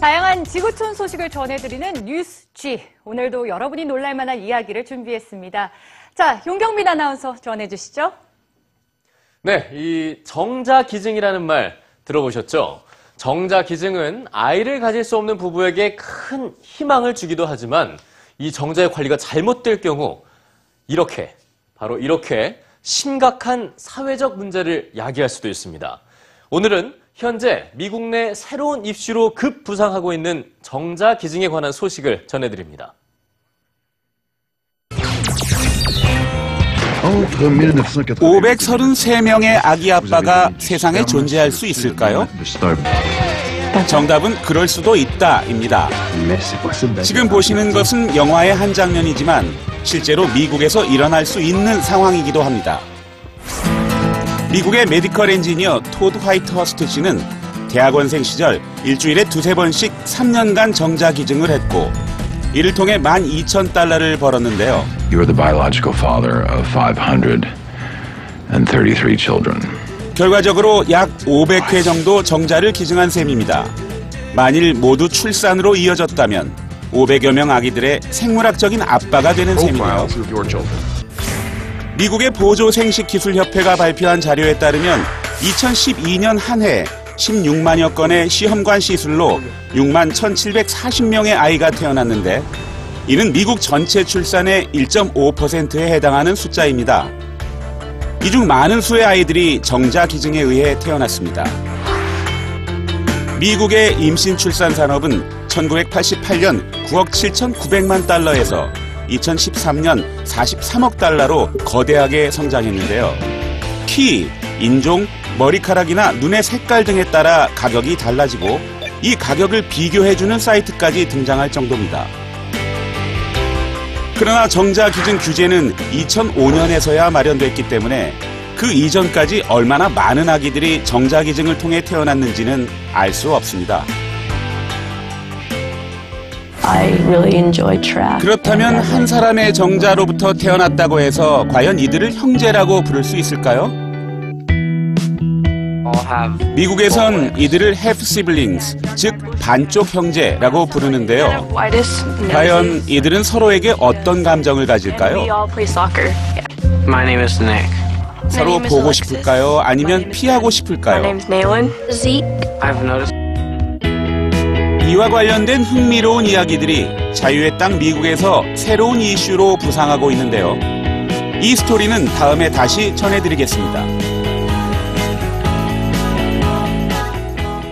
다양한 지구촌 소식을 전해드리는 뉴스 G. 오늘도 여러분이 놀랄만한 이야기를 준비했습니다. 자, 용경민 아나운서 전해주시죠. 네, 이 정자 기증이라는 말 들어보셨죠? 정자 기증은 아이를 가질 수 없는 부부에게 큰 희망을 주기도 하지만 이 정자의 관리가 잘못될 경우 이렇게, 바로 이렇게 심각한 사회적 문제를 야기할 수도 있습니다. 오늘은 현재 미국 내 새로운 입시로 급부상하고 있는 정자 기증에 관한 소식을 전해드립니다. 533명의 아기 아빠가 세상에 존재할 수 있을까요? 정답은 그럴 수도 있다입니다. 지금 보시는 것은 영화의 한 장면이지만 실제로 미국에서 일어날 수 있는 상황이기도 합니다. 미국의 medical 엔지니어 토드 화이트 허스트 씨는 대학원생 시절 일주일에 두세 번씩 3년간 정자 기증을 했고 이를 통해 12,000달러를 벌었는데요. You're the biological father of 533 children. 결과적으로 약 500회 정도 정자를 기증한 셈입니다. 만일 모두 출산으로 이어졌다면 500여 명 아기들의 생물학적인 아빠가 되는 셈이네요. 미국의 보조생식기술협회가 발표한 자료에 따르면 2012년 한 해 16만여 건의 시험관 시술로 6만 1,740명의 아이가 태어났는데 이는 미국 전체 출산의 1.5%에 해당하는 숫자입니다. 이 중 많은 수의 아이들이 정자 기증에 의해 태어났습니다. 미국의 임신 출산 산업은 1988년 9억 7,900만 달러에서 2013년 43억 달러로 거대하게 성장했는데요. 키, 인종, 머리카락이나 눈의 색깔 등에 따라 가격이 달라지고 이 가격을 비교해주는 사이트까지 등장할 정도입니다. 그러나 정자 기준 규제는 2005년에서야 마련됐기 때문에 그 이전까지 얼마나 많은 아기들이 정자 기증을 통해 태어났는지는 알 수 없습니다. I really enjoy track. 그렇다면 한 사람의 정자로부터 태어났다고 해서 과연 이들을 형제라고 부를 수 있을까요? 미국에선 이들을 half siblings, 즉 반쪽 형제라고 부르는데요. Whitest 과연 이들은 서로에게 어떤 감정을 We 가질까요? all play soccer. My name is Nick. 서로 name is 보고. 싶을까요? 아니면 피하고 My 싶을까요? name's Naylin. Zeke. I've noticed 이와 관련된 흥미로운 이야기들이 자유의 땅 미국에서 새로운 이슈로 부상하고 있는데요. 이 스토리는 다음에 다시 전해드리겠습니다.